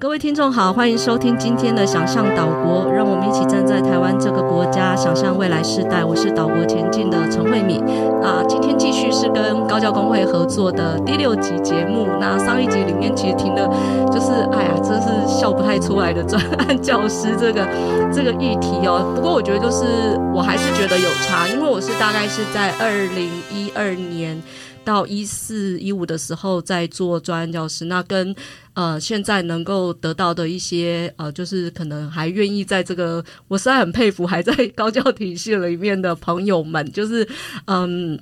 各位听众好，欢迎收听今天的想象岛国，让我们一起站在台湾这个国家，想象未来世代。我是岛国前进的陈慧敏啊，今天继续是跟高教工会合作的第六集节目。那上一集里面其实听的，就是哎呀，真是笑不太出来的专案教师这个 这个议题哦。不过我觉得就是我还是觉得有差，因为我是大概是在二零一二年。到一四一五的时候，在做专案教师，那跟呃现在能够得到的一些呃，就是可能还愿意在这个，我实在很佩服还在高教体系里面的朋友们，就是嗯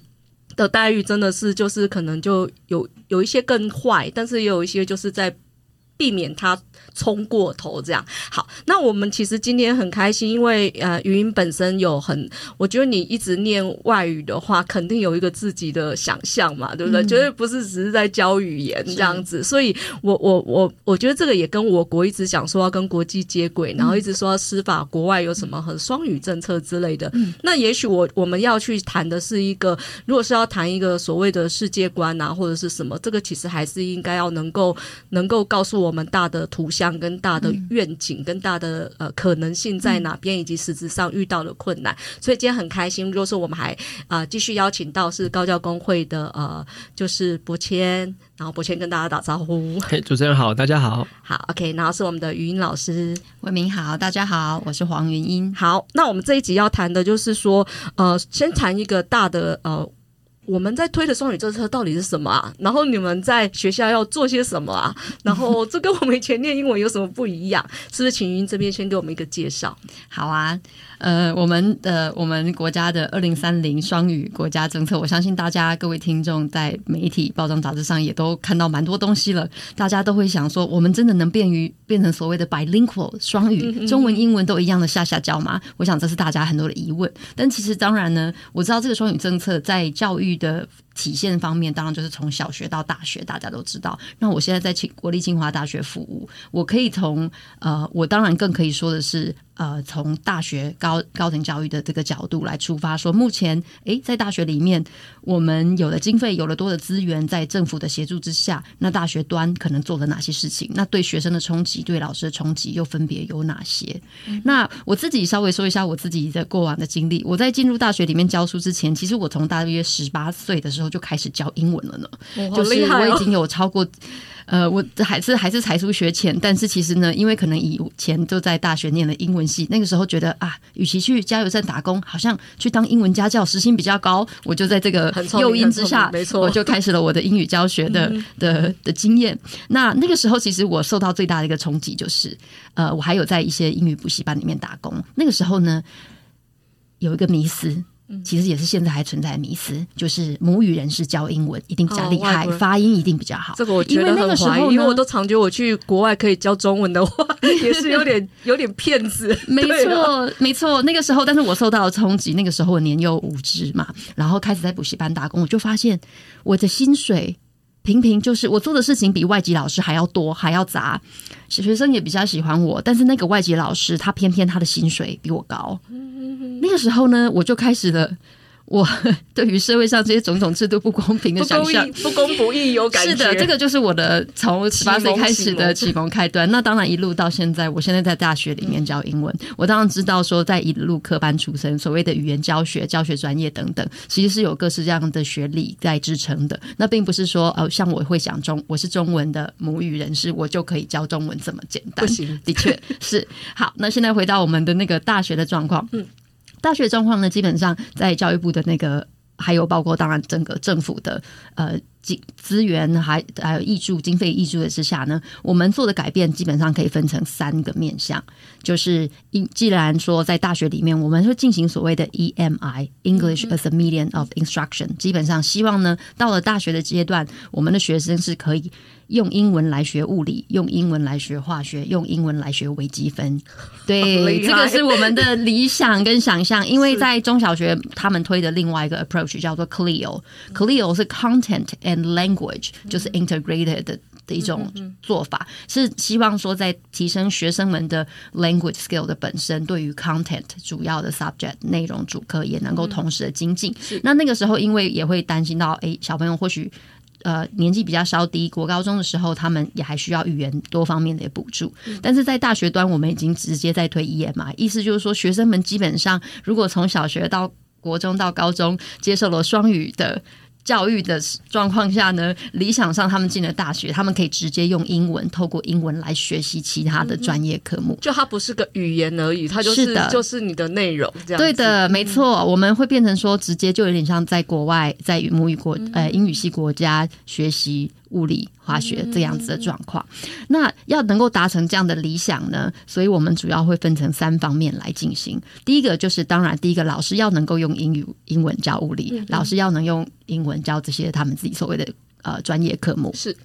的待遇真的是就是可能就有有一些更坏，但是也有一些就是在避免他。冲过头这样好，那我们其实今天很开心，因为呃，语音本身有很，我觉得你一直念外语的话，肯定有一个自己的想象嘛，对不对？绝对、嗯、不是只是在教语言这样子，所以我我我我觉得这个也跟我国一直讲说要跟国际接轨，嗯、然后一直说要司法国外有什么很双语政策之类的。嗯、那也许我我们要去谈的是一个，如果是要谈一个所谓的世界观啊，或者是什么，这个其实还是应该要能够能够告诉我们大的图像。跟大的愿景，跟大的呃可能性在哪边，以及实质上遇到的困难。所以今天很开心，就是我们还啊、呃、继续邀请到是高教工会的呃，就是博谦，然后博谦跟大家打招呼。嘿，主持人好，大家好。好，OK，然后是我们的语音老师，文明好，大家好，我是黄云英。好，那我们这一集要谈的就是说，呃，先谈一个大的呃。我们在推的双语政策到底是什么啊？然后你们在学校要做些什么啊？然后这跟我们以前念英文有什么不一样？是不是请云这边先给我们一个介绍？好啊。呃，我们的我们国家的二零三零双语国家政策，我相信大家各位听众在媒体、报章、杂志上也都看到蛮多东西了。大家都会想说，我们真的能变于变成所谓的 bilingual 双语，中文、英文都一样的下下教吗？我想这是大家很多的疑问。但其实当然呢，我知道这个双语政策在教育的体现方面，当然就是从小学到大学，大家都知道。那我现在在清国立清华大学服务，我可以从呃，我当然更可以说的是。呃，从大学高高等教育的这个角度来出发，说目前，诶，在大学里面，我们有了经费，有了多的资源，在政府的协助之下，那大学端可能做了哪些事情？那对学生的冲击，对老师的冲击又分别有哪些？嗯、那我自己稍微说一下我自己的过往的经历。我在进入大学里面教书之前，其实我从大约十八岁的时候就开始教英文了呢，哦、就是我已经有超过。呃，我还是还是才疏学浅，但是其实呢，因为可能以前就在大学念了英文系，那个时候觉得啊，与其去加油站打工，好像去当英文家教，时薪比较高，我就在这个诱因之下，没错，我就开始了我的英语教学的的的经验。那那个时候，其实我受到最大的一个冲击就是，呃，我还有在一些英语补习班里面打工。那个时候呢，有一个迷思。其实也是现在还存在的迷思，就是母语人士教英文一定比较厉害，哦、发音一定比较好。这个我觉得很怀疑，因为我都常觉得我去国外可以教中文的话，也是有点有点骗子。没错，没错。那个时候，但是我受到了冲击。那个时候我年幼无知嘛，然后开始在补习班打工，我就发现我的薪水平平，就是我做的事情比外籍老师还要多，还要杂。学生也比较喜欢我，但是那个外籍老师他偏偏他的薪水比我高。那个时候呢，我就开始了我 对于社会上这些种种制度不公平的想象，不公不义有感觉。是的，这个就是我的从十八岁开始的启蒙开端。那当然一路到现在，我现在在大学里面教英文，嗯、我当然知道说，在一路科班出身，所谓的语言教学、教学专业等等，其实是有各式各样的学历在支撑的。那并不是说，呃，像我会讲中，我是中文的母语人士，我就可以教中文这么简单。不行，的确是。好，那现在回到我们的那个大学的状况，嗯。大学状况呢，基本上在教育部的那个，还有包括当然整个政府的呃资资源还还有挹注经费挹注的之下呢，我们做的改变基本上可以分成三个面向，就是既然说在大学里面，我们会进行所谓的 EMI English as a Medium of Instruction，基本上希望呢，到了大学的阶段，我们的学生是可以。用英文来学物理，用英文来学化学，用英文来学微积分。对，这个是我们的理想跟想象。因为 在中小学，他们推的另外一个 approach 叫做。CLIL 是 Content and Language，就是 integrated 的的一种做法，是希望说在提升学生们的 language skill 的本身，对于 content 主要的 subject 内容主课也能够同时的精进。那那个时候，因为也会担心到，哎，小朋友或许。呃年纪比较稍低，国高中的时候，他们也还需要语言多方面的补助。但是在大学端，我们已经直接在推 EMI，意思就是说，学生们基本上如果从小学到国中到高中接受了双语的。教育的状况下呢，理想上他们进了大学，他们可以直接用英文，透过英文来学习其他的专业科目。就它不是个语言而已，它就是，就是你的内容这样。对的，没错，我们会变成说，直接就有点像在国外，在母语国呃英语系国家学习。物理、化学这样子的状况，那要能够达成这样的理想呢？所以我们主要会分成三方面来进行。第一个就是，当然，第一个老师要能够用英语、英文教物理，老师要能用英文教这些他们自己所谓的呃专业科目。是。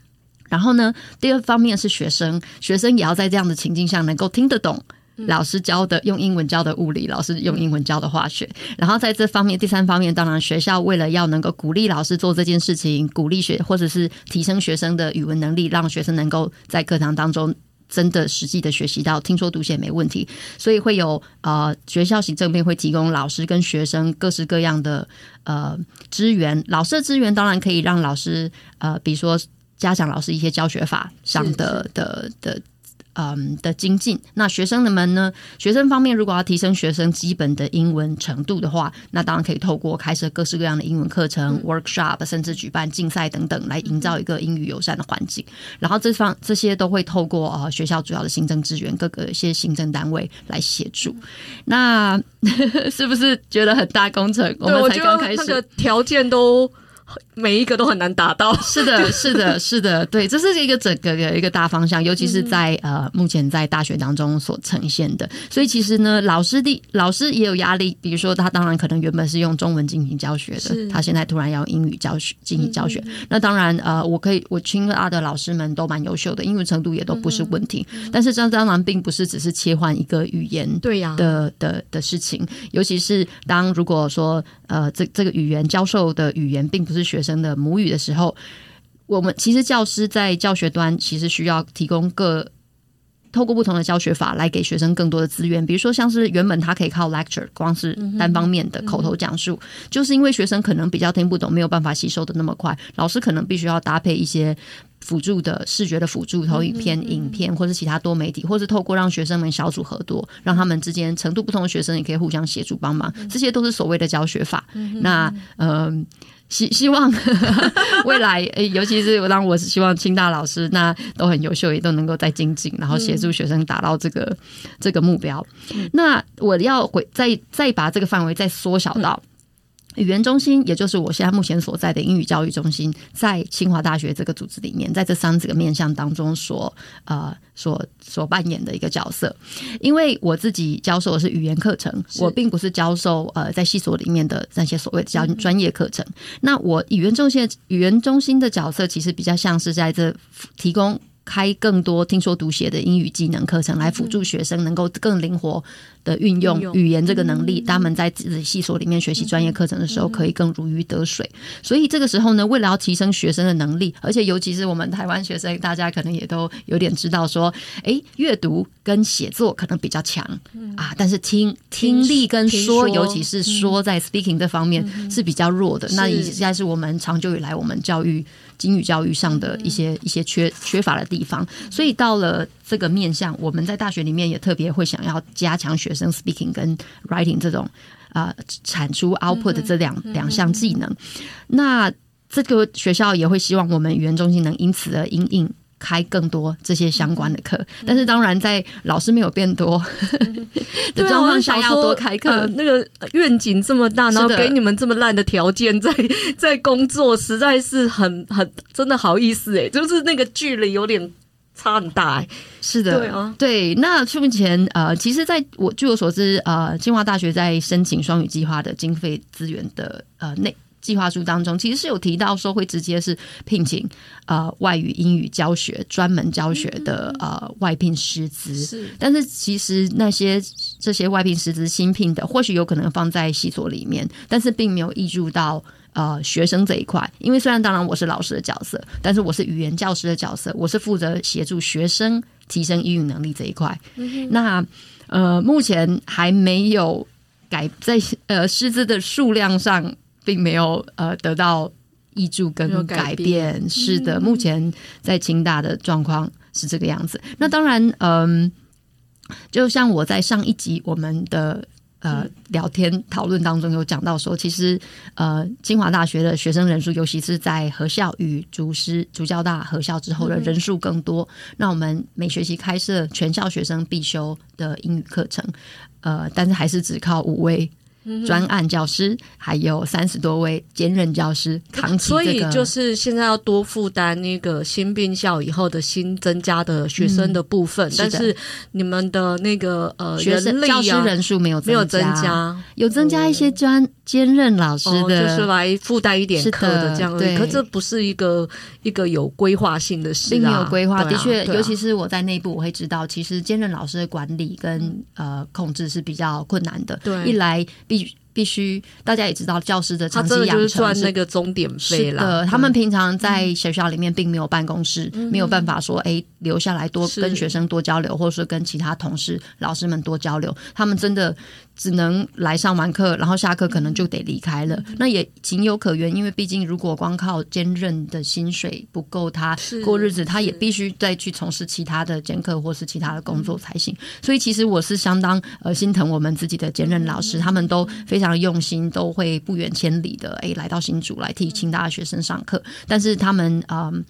然后呢，第二方面是学生，学生也要在这样的情境下能够听得懂。老师教的用英文教的物理，老师用英文教的化学，然后在这方面，第三方面，当然学校为了要能够鼓励老师做这件事情，鼓励学或者是提升学生的语文能力，让学生能够在课堂当中真的实际的学习到听说读写没问题，所以会有呃学校行政面会提供老师跟学生各式各样的呃资源，老师的资源当然可以让老师呃比如说加强老师一些教学法上的的的。嗯的精进，那学生们呢？学生方面，如果要提升学生基本的英文程度的话，那当然可以透过开设各式各样的英文课程、嗯、workshop，甚至举办竞赛等等，来营造一个英语友善的环境。然后这方这些都会透过呃学校主要的行政资源，各个一些行政单位来协助。那 是不是觉得很大工程？我们才刚开始，那个条件都。每一个都很难达到，是的，是的，是的，对，这是一个整个的一个大方向，尤其是在呃目前在大学当中所呈现的。所以其实呢，老师的老师也有压力，比如说他当然可能原本是用中文进行教学的，他现在突然要英语教学进行教学，那当然呃，我可以我亲阿的老师们都蛮优秀的，英语程度也都不是问题。但是这当然并不是只是切换一个语言对呀。的的的事情，尤其是当如果说呃这这个语言教授的语言并不是学学生的母语的时候，我们其实教师在教学端其实需要提供各透过不同的教学法来给学生更多的资源，比如说像是原本他可以靠 lecture，光是单方面的口头讲述，就是因为学生可能比较听不懂，没有办法吸收的那么快，老师可能必须要搭配一些辅助的视觉的辅助，投影片、影片或是其他多媒体，或是透过让学生们小组合作，让他们之间程度不同的学生也可以互相协助帮忙，这些都是所谓的教学法。那嗯。希希望 未来，尤其是当我是希望清大老师，那都很优秀，也都能够在精进，然后协助学生达到这个这个目标。那我要回再再把这个范围再缩小到。语言中心，也就是我现在目前所在的英语教育中心，在清华大学这个组织里面，在这三个面向当中所呃所所扮演的一个角色。因为我自己教授的是语言课程，我并不是教授呃在系所里面的那些所谓的教专业课程。那我语言中心语言中心的角色，其实比较像是在这提供。开更多听说读写的英语技能课程，来辅助学生能够更灵活的运用语言这个能力。他们在自己系所里面学习专业课程的时候，可以更如鱼得水。所以这个时候呢，为了要提升学生的能力，而且尤其是我们台湾学生，大家可能也都有点知道说，诶，阅读跟写作可能比较强啊，但是听听力跟说，尤其是说在 speaking 这方面是比较弱的。那应该是我们长久以来我们教育。英语教育上的一些一些缺缺乏的地方，所以到了这个面向，我们在大学里面也特别会想要加强学生 speaking 跟 writing 这种啊、呃、产出 output 的这两两项技能。那这个学校也会希望我们语言中心能因此而因应。开更多这些相关的课，但是当然在老师没有变多 的状况下，要多开课。呃，那个愿景这么大，然后给你们这么烂的条件，在 在工作，实在是很很真的好意思哎，就是那个距离有点差很大哎。是的，对啊，对。那目前呃，其实在我据我所知，呃，清华大学在申请双语计划的经费资源的呃内。计划书当中其实是有提到说会直接是聘请呃外语英语教学专门教学的呃外聘师资，是，但是其实那些这些外聘师资新聘的，或许有可能放在系所里面，但是并没有溢入到呃学生这一块，因为虽然当然我是老师的角色，但是我是语言教师的角色，我是负责协助学生提升英语能力这一块。嗯、那呃目前还没有改在呃师资的数量上。并没有呃得到挹注跟改变。是的，目前在清大的状况是这个样子。那当然，嗯，就像我在上一集我们的。呃，聊天讨论当中有讲到说，其实呃，清华大学的学生人数，尤其是在合校与主师、主教大合校之后的人数更多。嗯、那我们每学期开设全校学生必修的英语课程，呃，但是还是只靠五位。专案教师还有三十多位兼任教师扛起这个，所以就是现在要多负担那个新并校以后的新增加的学生的部分，嗯、是但是你们的那个呃学生教师人数没有没有增加，有增加一些专兼任老师的，哦、就是来负担一点课的这样，对，可这不是一个一个有规划性的事、啊，并没有规划。的确，啊、尤其是我在内部，我会知道，其实兼任老师的管理跟、嗯、呃控制是比较困难的。对，一来必必须，大家也知道，教师的长期养成是，那个终点费啦。的，他们平常在学校里面并没有办公室，嗯、没有办法说，哎，留下来多跟学生多交流，或者说跟其他同事、老师们多交流。他们真的。只能来上完课，然后下课可能就得离开了。嗯、那也情有可原，因为毕竟如果光靠兼任的薪水不够他过日子，他也必须再去从事其他的兼课或是其他的工作才行。嗯、所以其实我是相当呃心疼我们自己的兼任老师，嗯、他们都非常用心，都会不远千里的诶来到新竹来替清大的学生上课。但是他们嗯、呃，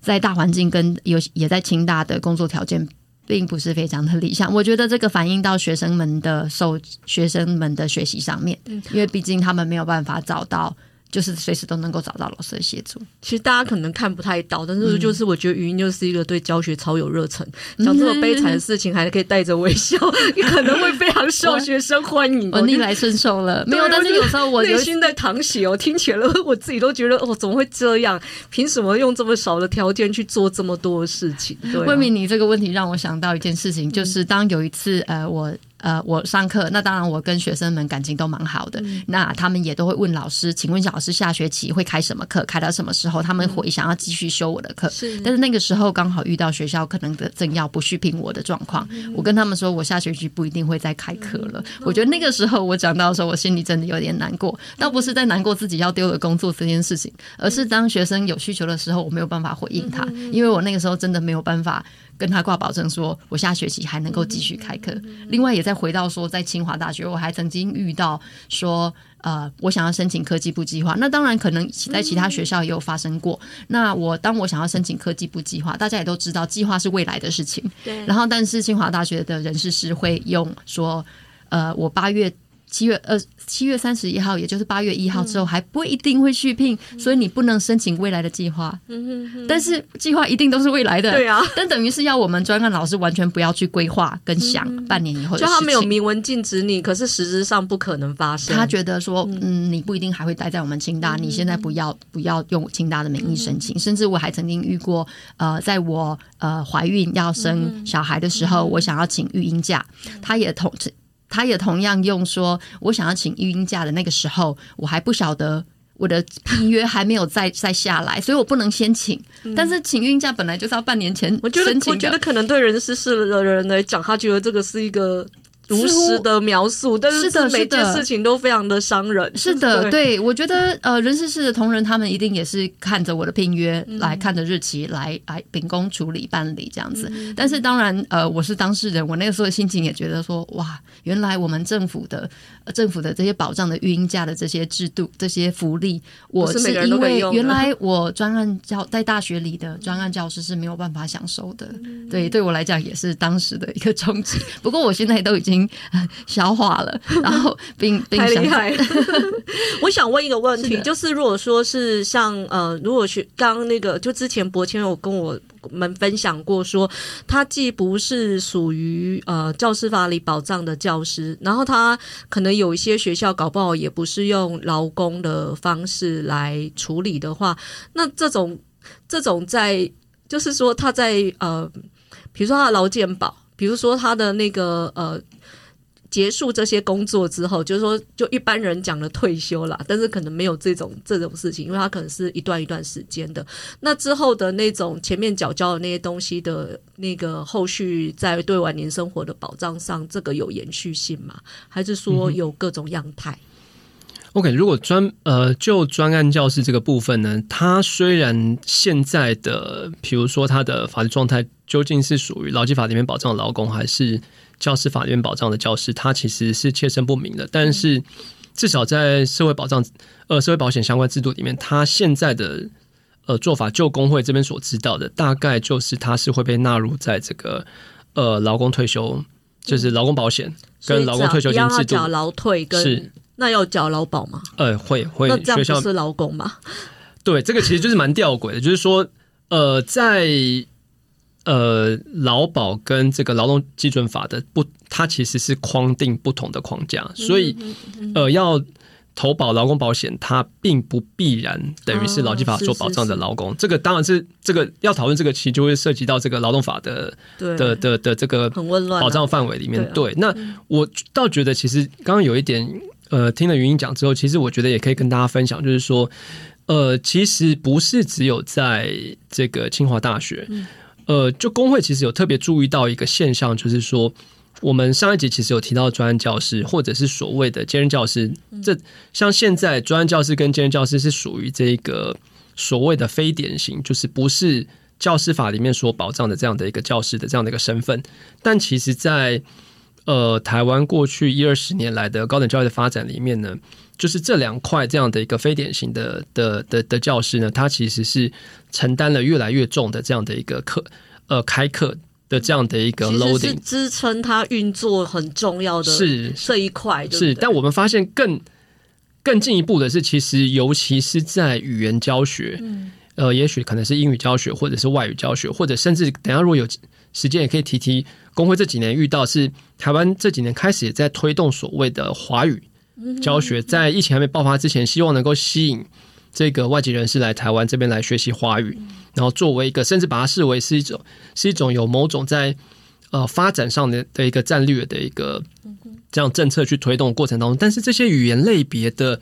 在大环境跟有也在清大的工作条件。并不是非常的理想，我觉得这个反映到学生们的受学生们的学习上面，因为毕竟他们没有办法找到。就是随时都能够找到老师的协助。其实大家可能看不太到，但是就是我觉得语音就是一个对教学超有热忱，讲、嗯、这么悲惨的事情还可以带着微笑，你可能会非常受学生欢迎。我逆来顺受了，没有，但是有时候我内心在淌血哦，听起来我自己都觉得哦，怎么会这样？凭什么用这么少的条件去做这么多的事情？对、啊，慧敏，你这个问题让我想到一件事情，就是当有一次呃我。呃，我上课，那当然我跟学生们感情都蛮好的。嗯、那他们也都会问老师，请问老师下学期会开什么课？开到什么时候？他们会想要继续修我的课。是，但是那个时候刚好遇到学校可能的正要不续聘我的状况，嗯、我跟他们说，我下学期不一定会再开课了。嗯、我觉得那个时候我讲到的时候，我心里真的有点难过。倒不是在难过自己要丢了工作这件事情，而是当学生有需求的时候，我没有办法回应他，因为我那个时候真的没有办法。跟他挂保证说，我下学期还能够继续开课。另外，也再回到说，在清华大学，我还曾经遇到说，呃，我想要申请科技部计划。那当然，可能在其他学校也有发生过。那我当我想要申请科技部计划，大家也都知道，计划是未来的事情。对。然后，但是清华大学的人事是会用说，呃，我八月。七月二七月三十一号，也就是八月一号之后，还不一定会续聘，嗯、所以你不能申请未来的计划。但是计划一定都是未来的，对啊。但等于是要我们专案老师完全不要去规划跟想半年以后的事情。就他没有明文禁止你，可是实质上不可能发生。他觉得说，嗯，你不一定还会待在我们清大，嗯、你现在不要不要用清大的名义申请。嗯、甚至我还曾经遇过，呃，在我呃怀孕要生小孩的时候，嗯、我想要请育婴假，他也同他也同样用说，我想要请育婴假的那个时候，我还不晓得我的聘约还没有再再下来，所以我不能先请。嗯、但是请育婴假本来就是要半年前，我觉得我觉得可能对人事室的人来讲，他觉得这个是一个。如实的描述，但是这每件事情都非常的伤人。是的，对，我觉得呃，人事室的同仁他们一定也是看着我的聘约来看着日期来来秉公处理办理这样子。但是当然呃，我是当事人，我那个时候的心情也觉得说哇，原来我们政府的政府的这些保障的育婴假的这些制度这些福利，我是因为原来 我专案教在大学里的专案教师是没有办法享受的。对，对我来讲也是当时的一个冲击。不过我现在都已经。消化了，然后并并太厉害。我想问一个问题，是就是如果说是像呃，如果是刚那个，就之前柏谦有跟我们分享过说，说他既不是属于呃教师法里保障的教师，然后他可能有一些学校搞不好也不是用劳工的方式来处理的话，那这种这种在就是说他在呃，比如说他的劳健保，比如说他的那个呃。结束这些工作之后，就是说，就一般人讲的退休啦，但是可能没有这种这种事情，因为他可能是一段一段时间的。那之后的那种前面缴交的那些东西的那个后续，在对晚年生活的保障上，这个有延续性吗？还是说有各种样态？OK，如果专呃就专案教师这个部分呢，他虽然现在的，比如说他的法律状态究竟是属于劳基法里面保障的劳工，还是教师法里面保障的教师，他其实是切身不明的。但是至少在社会保障呃社会保险相关制度里面，他现在的呃做法，就工会这边所知道的，大概就是他是会被纳入在这个呃劳工退休，就是劳工保险跟劳工退休金制度，劳退跟是。那要缴劳保吗？呃，会会。那这样不是劳工吗？对，这个其实就是蛮吊诡的，就是说，呃，在呃劳保跟这个劳动基准法的不，它其实是框定不同的框架，所以呃要投保劳工保险，它并不必然等于是劳基法所保障的劳工。这个当然是这个要讨论这个，其实就会涉及到这个劳动法的的的的这个保障范围里面。对，那我倒觉得其实刚刚有一点。呃，听了云英讲之后，其实我觉得也可以跟大家分享，就是说，呃，其实不是只有在这个清华大学，呃，就工会其实有特别注意到一个现象，就是说，我们上一集其实有提到专案教师，或者是所谓的兼任教师，这像现在专案教师跟兼任教师是属于这个所谓的非典型，就是不是教师法里面所保障的这样的一个教师的这样的一个身份，但其实在呃，台湾过去一二十年来的高等教育的发展里面呢，就是这两块这样的一个非典型的的的的教师呢，他其实是承担了越来越重的这样的一个课，呃，开课的这样的一个 loading，支撑它运作很重要的是这一块。是，但我们发现更更进一步的是，其实尤其是在语言教学，嗯、呃，也许可能是英语教学，或者是外语教学，或者甚至等下如果有时间也可以提提。工会这几年遇到是台湾这几年开始也在推动所谓的华语教学，在疫情还没爆发之前，希望能够吸引这个外籍人士来台湾这边来学习华语，然后作为一个甚至把它视为是一种是一种有某种在呃发展上的的一个战略的一个这样政策去推动的过程当中，但是这些语言类别的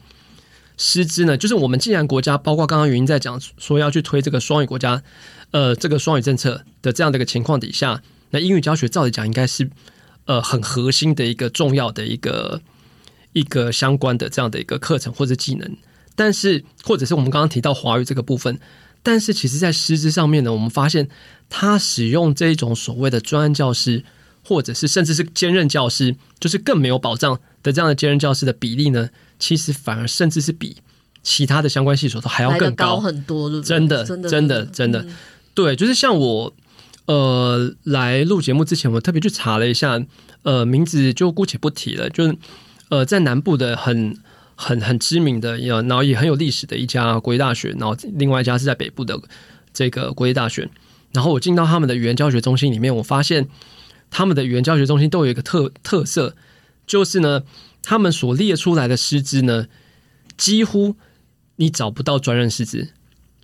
师资呢，就是我们既然国家包括刚刚云英在讲说要去推这个双语国家呃这个双语政策的这样的一个情况底下。那英语教学照理讲应该是，呃，很核心的一个重要的一个一个相关的这样的一个课程或者技能，但是或者是我们刚刚提到华语这个部分，但是其实在师资上面呢，我们发现他使用这一种所谓的专案教师，或者是甚至是兼任教师，就是更没有保障的这样的兼任教师的比例呢，其实反而甚至是比其他的相关系所都还要更高，高很多，真的，真的，真的，真的，对，就是像我。呃，来录节目之前，我特别去查了一下，呃，名字就姑且不提了。就是呃，在南部的很很很知名的，然后也很有历史的一家国立大学，然后另外一家是在北部的这个国立大学。然后我进到他们的语言教学中心里面，我发现他们的语言教学中心都有一个特特色，就是呢，他们所列出来的师资呢，几乎你找不到专任师资，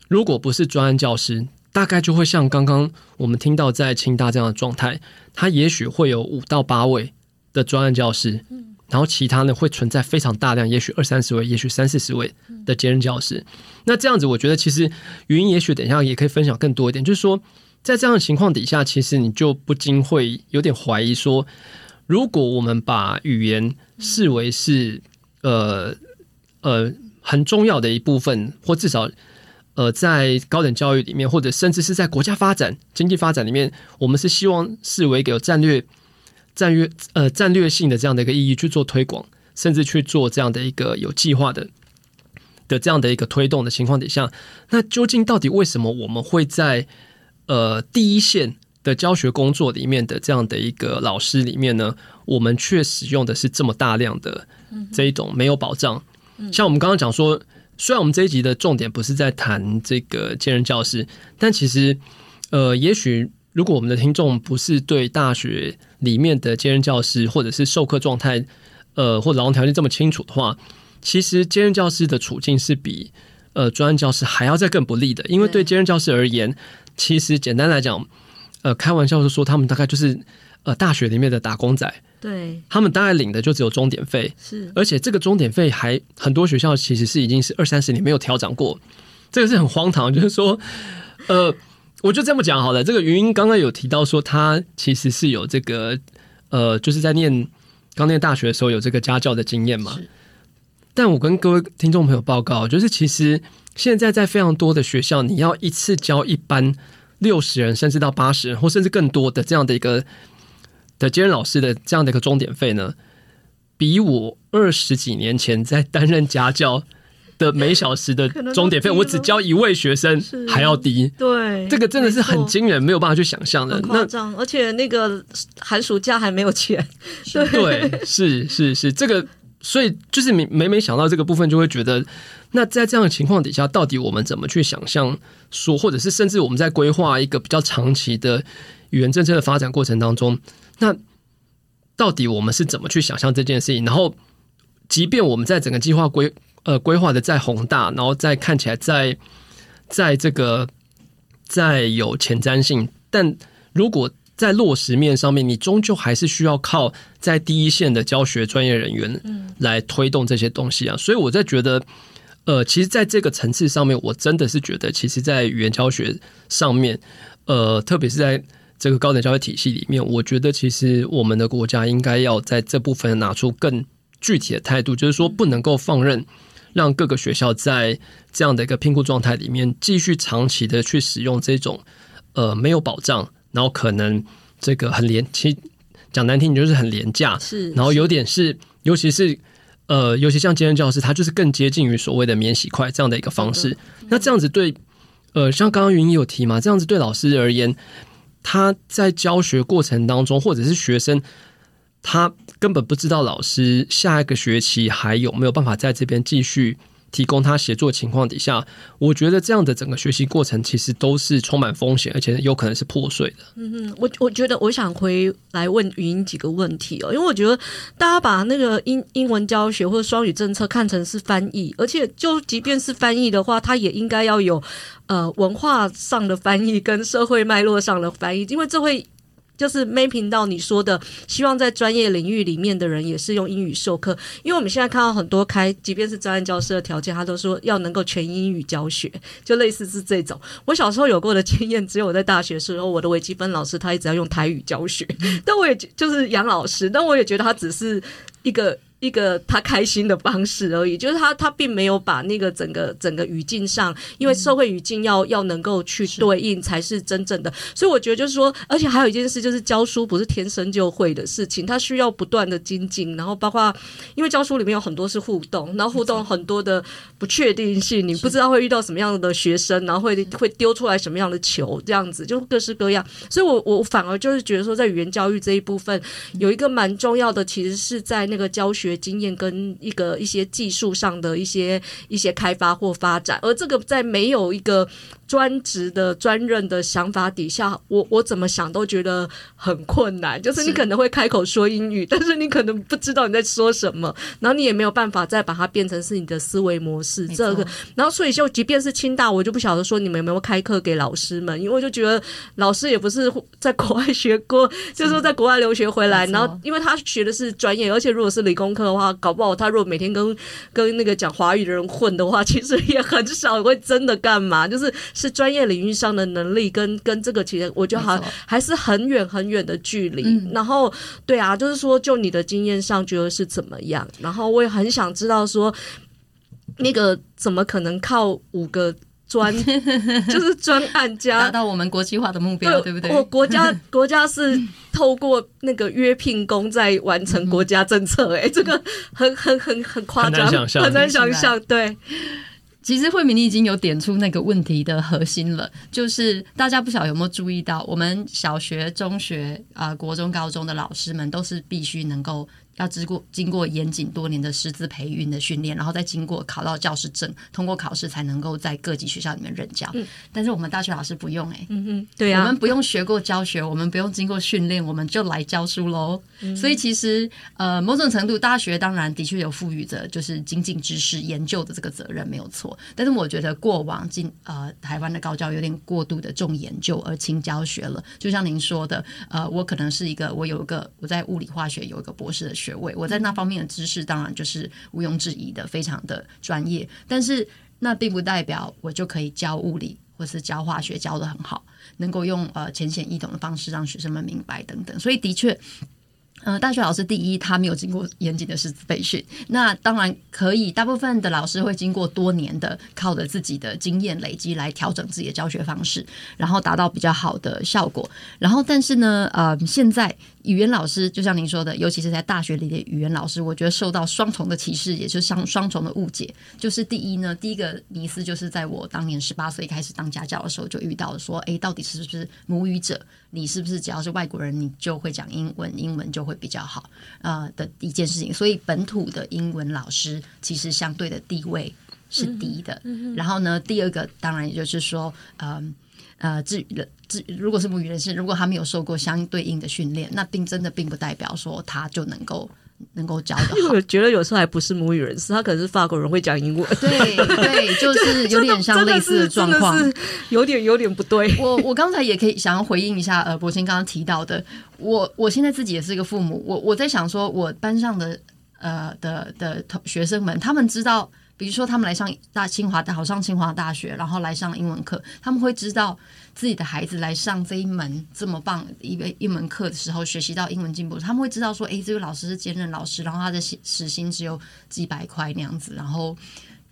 如果不是专案教师。大概就会像刚刚我们听到在清大这样的状态，他也许会有五到八位的专案教师，然后其他呢会存在非常大量，也许二三十位，也许三四十位的兼任教师。那这样子，我觉得其实芸英也许等一下也可以分享更多一点，就是说在这样的情况底下，其实你就不禁会有点怀疑说，如果我们把语言视为是呃呃很重要的一部分，或至少。呃，在高等教育里面，或者甚至是在国家发展、经济发展里面，我们是希望视为一个有战略、战略呃战略性的这样的一个意义去做推广，甚至去做这样的一个有计划的的这样的一个推动的情况底下，那究竟到底为什么我们会在呃第一线的教学工作里面的这样的一个老师里面呢，我们却使用的是这么大量的这一种没有保障？像我们刚刚讲说。虽然我们这一集的重点不是在谈这个兼任教师，但其实，呃，也许如果我们的听众不是对大学里面的兼任教师或者是授课状态，呃，或劳动条件这么清楚的话，其实兼任教师的处境是比呃专任教师还要再更不利的，因为对兼任教师而言，其实简单来讲，呃，开玩笑的说，他们大概就是呃大学里面的打工仔。对，他们大概领的就只有钟点费，是，而且这个钟点费还很多学校其实是已经是二三十年没有调整过，这个是很荒唐。就是说，呃，我就这么讲好了。这个云英刚刚有提到说，他其实是有这个呃，就是在念刚念大学的时候有这个家教的经验嘛。但我跟各位听众朋友报告，就是其实现在在非常多的学校，你要一次教一班六十人，甚至到八十人，或甚至更多的这样的一个的兼任老师的这样的一个钟点费呢，比我二十几年前在担任家教的每小时的钟点费，我只教一位学生还要低。对，这个真的是很惊人，没有办法去想象的。夸张，而且那个寒暑假还没有钱。对，对，是是是，这个，所以就是每每每想到这个部分，就会觉得，那在这样的情况底下，到底我们怎么去想象说，或者是甚至我们在规划一个比较长期的语言政策的发展过程当中，那到底我们是怎么去想象这件事情？然后，即便我们在整个计划规呃，规划的再宏大，然后再看起来再在这个再有前瞻性，但如果在落实面上面，你终究还是需要靠在第一线的教学专业人员来推动这些东西啊。所以我在觉得，呃，其实在这个层次上面，我真的是觉得，其实，在语言教学上面，呃，特别是在这个高等教育体系里面，我觉得其实我们的国家应该要在这部分拿出更具体的态度，就是说不能够放任。让各个学校在这样的一个评估状态里面，继续长期的去使用这种呃没有保障，然后可能这个很廉，其实讲难听，你就是很廉价，是，然后有点是，尤其是呃，尤其像兼任教师，他就是更接近于所谓的免洗筷这样的一个方式。那这样子对，呃，像刚刚云有提嘛，这样子对老师而言，他在教学过程当中，或者是学生。他根本不知道老师下一个学期还有没有办法在这边继续提供他协作情况底下，我觉得这样的整个学习过程其实都是充满风险，而且有可能是破碎的。嗯嗯，我我觉得我想回来问云几个问题哦，因为我觉得大家把那个英英文教学或者双语政策看成是翻译，而且就即便是翻译的话，它也应该要有呃文化上的翻译跟社会脉络上的翻译，因为这会。就是 mapping 到你说的，希望在专业领域里面的人也是用英语授课，因为我们现在看到很多开，即便是专业教师的条件，他都说要能够全英语教学，就类似是这种。我小时候有过的经验，只有我在大学时候，我的微积分老师他一直要用台语教学，但我也就是杨老师，但我也觉得他只是一个。一个他开心的方式而已，就是他他并没有把那个整个整个语境上，因为社会语境要要能够去对应才是真正的。所以我觉得就是说，而且还有一件事就是教书不是天生就会的事情，它需要不断的精进，然后包括因为教书里面有很多是互动，然后互动很多的不确定性，你不知道会遇到什么样的学生，然后会会丢出来什么样的球，这样子就各式各样。所以我我反而就是觉得说，在语言教育这一部分有一个蛮重要的，其实是在那个教学。学经验跟一个一些技术上的一些一些开发或发展，而这个在没有一个专职的专任的想法底下，我我怎么想都觉得很困难。就是你可能会开口说英语，但是你可能不知道你在说什么，然后你也没有办法再把它变成是你的思维模式。这个，然后所以就即便是清大，我就不晓得说你们有没有开课给老师们，因为我就觉得老师也不是在国外学过，就是说在国外留学回来，然后因为他学的是专业，而且如果是理工科的话，搞不好他如果每天跟跟那个讲华语的人混的话，其实也很少会真的干嘛，就是。是专业领域上的能力跟跟这个其实我觉得好还是很远很远的距离。嗯、然后对啊，就是说就你的经验上觉得是怎么样？然后我也很想知道说那个怎么可能靠五个专 就是专案家 达到我们国际化的目标，对不对？我国家 国家是透过那个约聘工在完成国家政策，欸，哎，这个很很很很夸张，很难想象，对。其实慧敏你已经有点出那个问题的核心了，就是大家不晓得有没有注意到，我们小学、中学、啊、国中、高中的老师们都是必须能够。要经过经过严谨多年的师资培训的训练，然后再经过考到教师证，通过考试才能够在各级学校里面任教。嗯、但是我们大学老师不用哎、欸，嗯哼，对啊，我们不用学过教学，我们不用经过训练，我们就来教书喽。嗯、所以其实呃，某种程度，大学当然的确有赋予着就是精进知识、研究的这个责任，没有错。但是我觉得过往进呃台湾的高教有点过度的重研究而轻教学了。就像您说的，呃，我可能是一个我有一个我在物理化学有一个博士的学位，我在那方面的知识当然就是毋庸置疑的，非常的专业。但是那并不代表我就可以教物理或是教化学教得很好，能够用呃浅显易懂的方式让学生们明白等等。所以的确，呃，大学老师第一，他没有经过严谨的师资培训，那当然可以。大部分的老师会经过多年的靠着自己的经验累积来调整自己的教学方式，然后达到比较好的效果。然后，但是呢，呃，现在语言老师就像您说的，尤其是在大学里的语言老师，我觉得受到双重的歧视，也就是双双重的误解。就是第一呢，第一个迷思就是在我当年十八岁开始当家教的时候就遇到了，说，哎，到底是不是母语者？你是不是只要是外国人，你就会讲英文，英文就会比较好？呃的一件事情。所以本土的英文老师其实相对的地位是低的。嗯、然后呢，第二个当然也就是说，嗯呃，呃，至于的，至如果是母语人士，如果他没有受过相对应的训练，那并真的并不代表说他就能够。能够教的，因 为我觉得有时候还不是母语人士，他可能是法国人会讲英文。对对，就是有点像类似的状况，有点有点不对。我我刚才也可以想要回应一下，呃，博鑫刚刚提到的，我我现在自己也是一个父母，我我在想说，我班上的呃的的同学生们，他们知道，比如说他们来上大清华，好上清华大学，然后来上英文课，他们会知道。自己的孩子来上这一门这么棒一一一门课的时候，学习到英文进步，他们会知道说，哎，这个老师是兼任老师，然后他的薪时薪只有几百块那样子，然后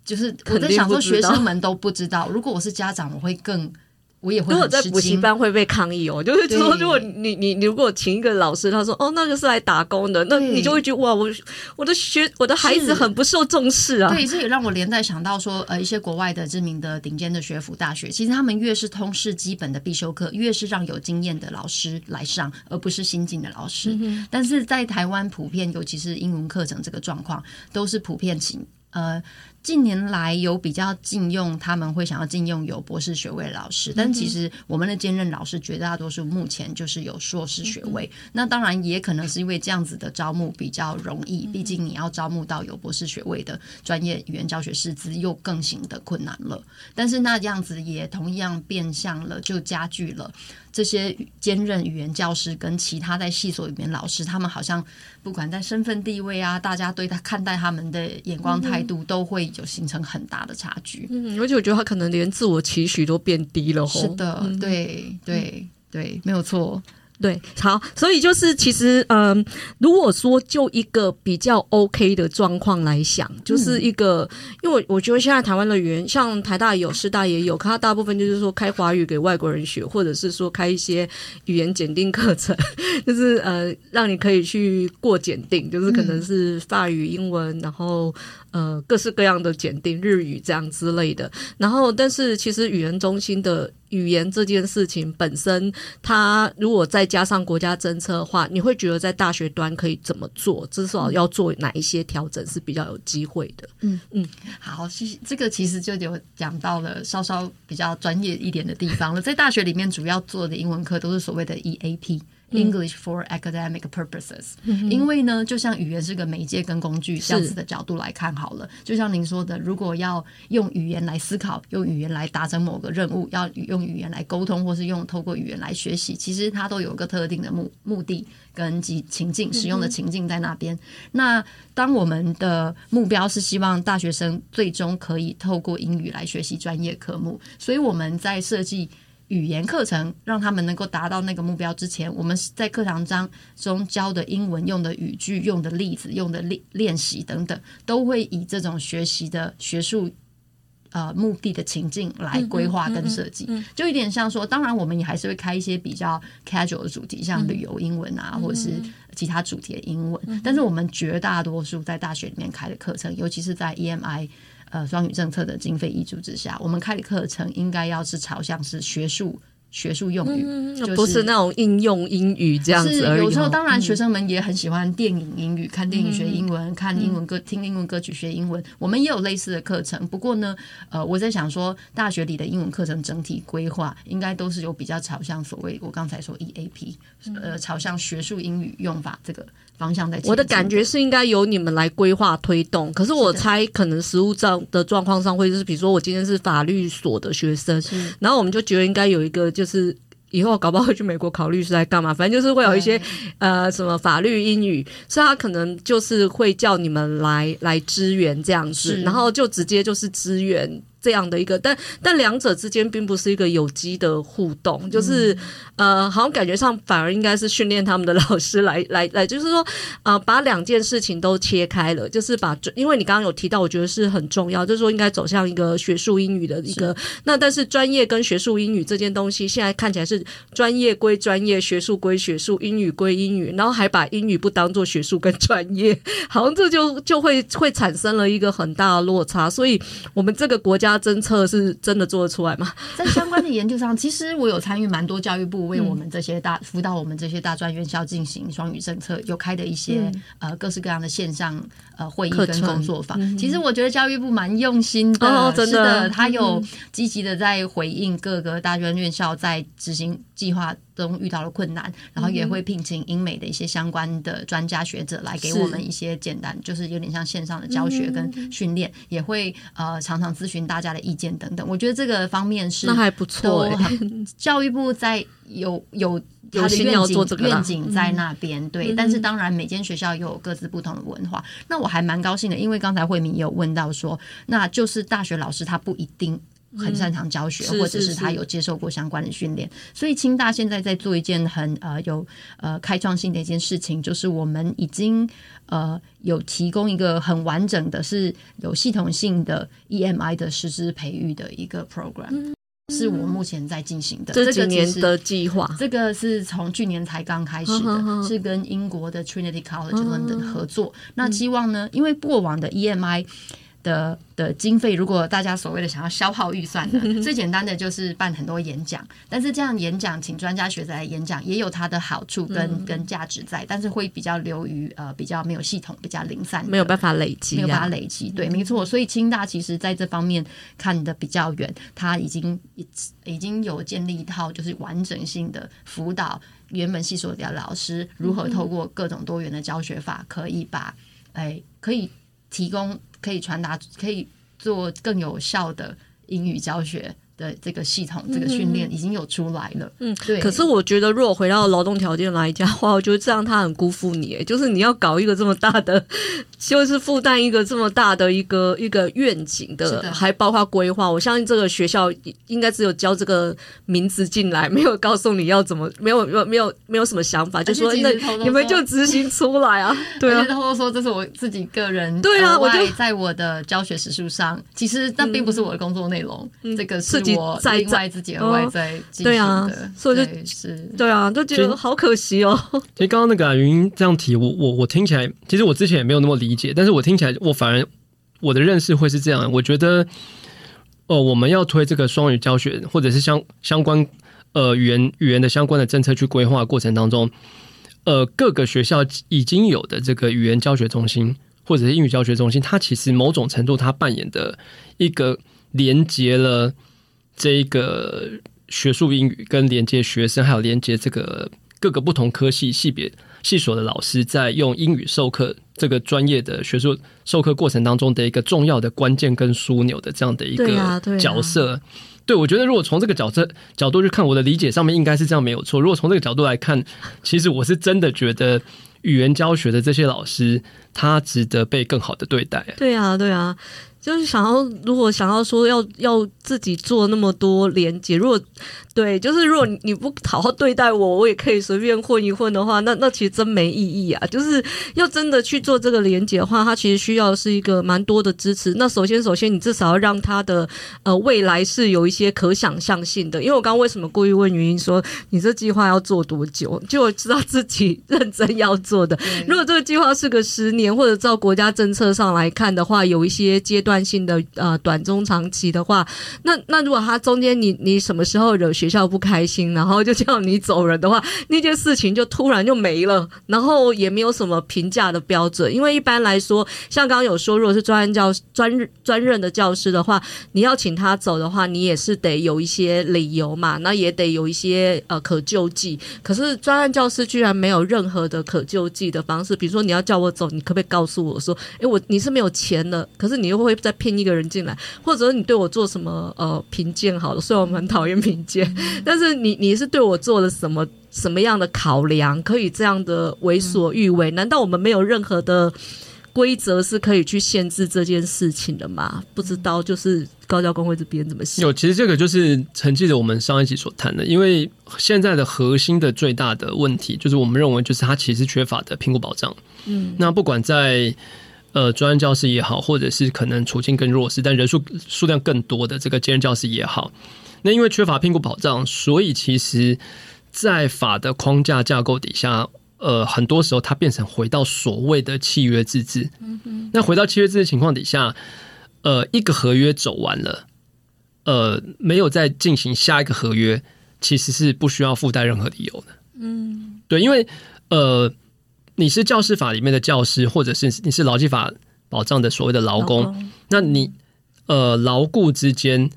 就是我在想说，学生们都不知道，如果我是家长，我会更。我也会如果在补习班会被抗议哦，就是说，如果你你你如果请一个老师，他说哦，那个是来打工的，那你就会觉得哇，我我的学我的孩子很不受重视啊。对，这也让我连带想到说，呃，一些国外的知名的顶尖的学府大学，其实他们越是通识基本的必修课，越是让有经验的老师来上，而不是新进的老师。嗯、但是在台湾普遍，尤其是英文课程这个状况，都是普遍请呃。近年来有比较禁用，他们会想要禁用有博士学位的老师，但其实我们的兼任老师绝大多数目前就是有硕士学位。那当然也可能是因为这样子的招募比较容易，毕竟你要招募到有博士学位的专业语言教学师资又更行的困难了。但是那样子也同样变相了，就加剧了这些兼任语言教师跟其他在系所里面老师，他们好像不管在身份地位啊，大家对他看待他们的眼光态度都会。有形成很大的差距，嗯，而且我觉得他可能连自我期许都变低了。是的，嗯、对对对，没有错。对，好，所以就是其实，嗯，如果说就一个比较 OK 的状况来想，就是一个，嗯、因为我我觉得现在台湾的语言，像台大也有，师大也有，可它大部分就是说开华语给外国人学，或者是说开一些语言检定课程，就是呃，让你可以去过检定，就是可能是法语、英文，然后呃各式各样的检定，日语这样之类的。然后，但是其实语言中心的。语言这件事情本身，它如果再加上国家政策的话，你会觉得在大学端可以怎么做？至少要做哪一些调整是比较有机会的？嗯嗯，好，其实这个其实就有讲到了稍稍比较专业一点的地方了。在大学里面，主要做的英文课都是所谓的 EAP。English for academic purposes，嗯、因为呢，就像语言是个媒介跟工具这样子的角度来看好了。就像您说的，如果要用语言来思考，用语言来达成某个任务，要用语言来沟通，或是用透过语言来学习，其实它都有一个特定的目目的跟及情境，使用的情境在那边。嗯、那当我们的目标是希望大学生最终可以透过英语来学习专业科目，所以我们在设计。语言课程让他们能够达到那个目标之前，我们在课堂当中教的英文用的语句、用的例子、用的练练习等等，都会以这种学习的学术呃目的的情境来规划跟设计。嗯嗯嗯嗯、就有点像说，当然我们也还是会开一些比较 casual 的主题，像旅游英文啊，嗯、或者是其他主题的英文。嗯、但是我们绝大多数在大学里面开的课程，尤其是在 EMI。呃，双语政策的经费挹注之下，我们开的课程应该要是朝向是学术学术用语，嗯就是、不是那种应用英语这样子而已。有时候，当然学生们也很喜欢电影英语，嗯、看电影学英文，看英文歌，听英文歌曲学英文。我们也有类似的课程，不过呢，呃，我在想说，大学里的英文课程整体规划应该都是有比较朝向所谓我刚才说 EAP，呃，朝向学术英语用法这个。方向在，我的感觉是应该由你们来规划推动，可是我猜可能实务上的状况上会是，比如说我今天是法律所的学生，然后我们就觉得应该有一个，就是以后搞不好会去美国考律师来干嘛，反正就是会有一些呃什么法律英语，所以他可能就是会叫你们来来支援这样子，然后就直接就是支援。这样的一个，但但两者之间并不是一个有机的互动，就是、嗯、呃，好像感觉上反而应该是训练他们的老师来 来来，就是说呃，把两件事情都切开了，就是把，因为你刚刚有提到，我觉得是很重要，就是说应该走向一个学术英语的一个，那但是专业跟学术英语这件东西，现在看起来是专业归专业，学术归学术，英语归英语，然后还把英语不当做学术跟专业，好像这就就会会产生了一个很大的落差，所以我们这个国家政策是真的做得出来吗？在相关的研究上，其实我有参与蛮多教育部为我们这些大辅导我们这些大专院校进行双语政策，有开的一些、嗯、呃各式各样的线上呃会议跟工作坊。其实我觉得教育部蛮用心的，哦、真的，他有积极的在回应各个大专院校在执行计划中遇到的困难，然后也会聘请英美的一些相关的专家学者来给我们一些简单，就是有点像线上的教学跟训练，也会呃常常咨询大家的意见等等。我觉得这个方面是那还不错，教育部在有有他的愿景愿景在那边，对。但是当然每间学校又有各自不同的文化。那我还蛮高兴的，因为刚才慧敏也有问到说，那就是大学老师他不一定。很擅长教学，或者是他有接受过相关的训练，所以清大现在在做一件很呃有呃开创性的一件事情，就是我们已经呃有提供一个很完整的、是有系统性的 EMI 的师资培育的一个 program，是我目前在进行的这几年的计划。这个是从去年才刚开始的，是跟英国的 Trinity College London 合作。那希望呢，因为过往的 EMI 的的经费，如果大家所谓的想要消耗预算的，最简单的就是办很多演讲。但是这样演讲，请专家学者来演讲，也有它的好处跟、嗯、跟价值在，但是会比较流于呃比较没有系统、比较零散，没有办法累积、啊，没有办法累积。对，没错。所以清大其实在这方面看得比较远，它已经已已经有建立一套就是完整性的辅导原本系所的老师如何透过各种多元的教学法，可以把哎可以提供。可以传达，可以做更有效的英语教学。的这个系统，这个训练已经有出来了。嗯，对。可是我觉得，如果回到劳动条件来讲的话，我觉得这样他很辜负你。就是你要搞一个这么大的，就是负担一个这么大的一个一个愿景的，的还包括规划。我相信这个学校应该只有教这个名字进来，没有告诉你要怎么，没有没有没有没有什么想法，就说那你们就执行出来啊。对啊，偷偷说这是我自己个人。对啊，我就在我的教学时数上，其实那并不是我的工作内容。嗯，这个是。我在在自己额外在对啊，所以就是对啊，就觉得好可惜哦。其实刚刚那个云英这样提，我我我听起来，其实我之前也没有那么理解，但是我听起来，我反而我的认识会是这样。我觉得，哦，我们要推这个双语教学，或者是相相关呃语言语言的相关的政策去规划过程当中，呃，各个学校已经有的这个语言教学中心或者是英语教学中心，它其实某种程度它扮演的一个连接了。这一个学术英语跟连接学生，还有连接这个各个不同科系系别系所的老师，在用英语授课这个专业的学术授课过程当中的一个重要的关键跟枢纽的这样的一个角色。对，啊对，啊、对，我觉得如果从这个角色角度去看，我的理解上面应该是这样没有错。如果从这个角度来看，其实我是真的觉得语言教学的这些老师，他值得被更好的对待。对啊，对啊。就是想要，如果想要说要要自己做那么多连接，如果对，就是如果你不好好对待我，我也可以随便混一混的话，那那其实真没意义啊。就是要真的去做这个连接的话，它其实需要是一个蛮多的支持。那首先，首先你至少要让他的呃未来是有一些可想象性的。因为我刚刚为什么故意问云英说你这计划要做多久，就我知道自己 认真要做的。如果这个计划是个十年，或者照国家政策上来看的话，有一些阶段性的呃短中长期的话，那那如果他中间你你什么时候惹学学校不开心，然后就叫你走人的话，那件事情就突然就没了，然后也没有什么评价的标准，因为一般来说，像刚刚有说，如果是专任教专专任的教师的话，你要请他走的话，你也是得有一些理由嘛，那也得有一些呃可救济。可是专任教师居然没有任何的可救济的方式，比如说你要叫我走，你可不可以告诉我说，诶，我你是没有钱的，可是你又会再骗一个人进来，或者你对我做什么呃评鉴好了，虽然我们很讨厌评鉴，但是你你是对我做了什么什么样的考量，可以这样的为所欲为？难道我们没有任何的规则是可以去限制这件事情的吗？不知道，就是高教工会这边怎么想？有，其实这个就是承继着我们上一集所谈的，因为现在的核心的最大的问题，就是我们认为就是它其实缺乏的评估保障。嗯，那不管在呃专任教师也好，或者是可能处境更弱势但人数数量更多的这个兼任教师也好，那因为缺乏聘雇保障，所以其实，在法的框架架构底下。呃，很多时候它变成回到所谓的契约自治。嗯哼。那回到契约自治情况底下，呃，一个合约走完了，呃，没有再进行下一个合约，其实是不需要附带任何理由的。嗯，对，因为呃，你是教师法里面的教师，或者是你是劳基法保障的所谓的劳工，劳工。那你呃，劳雇之间，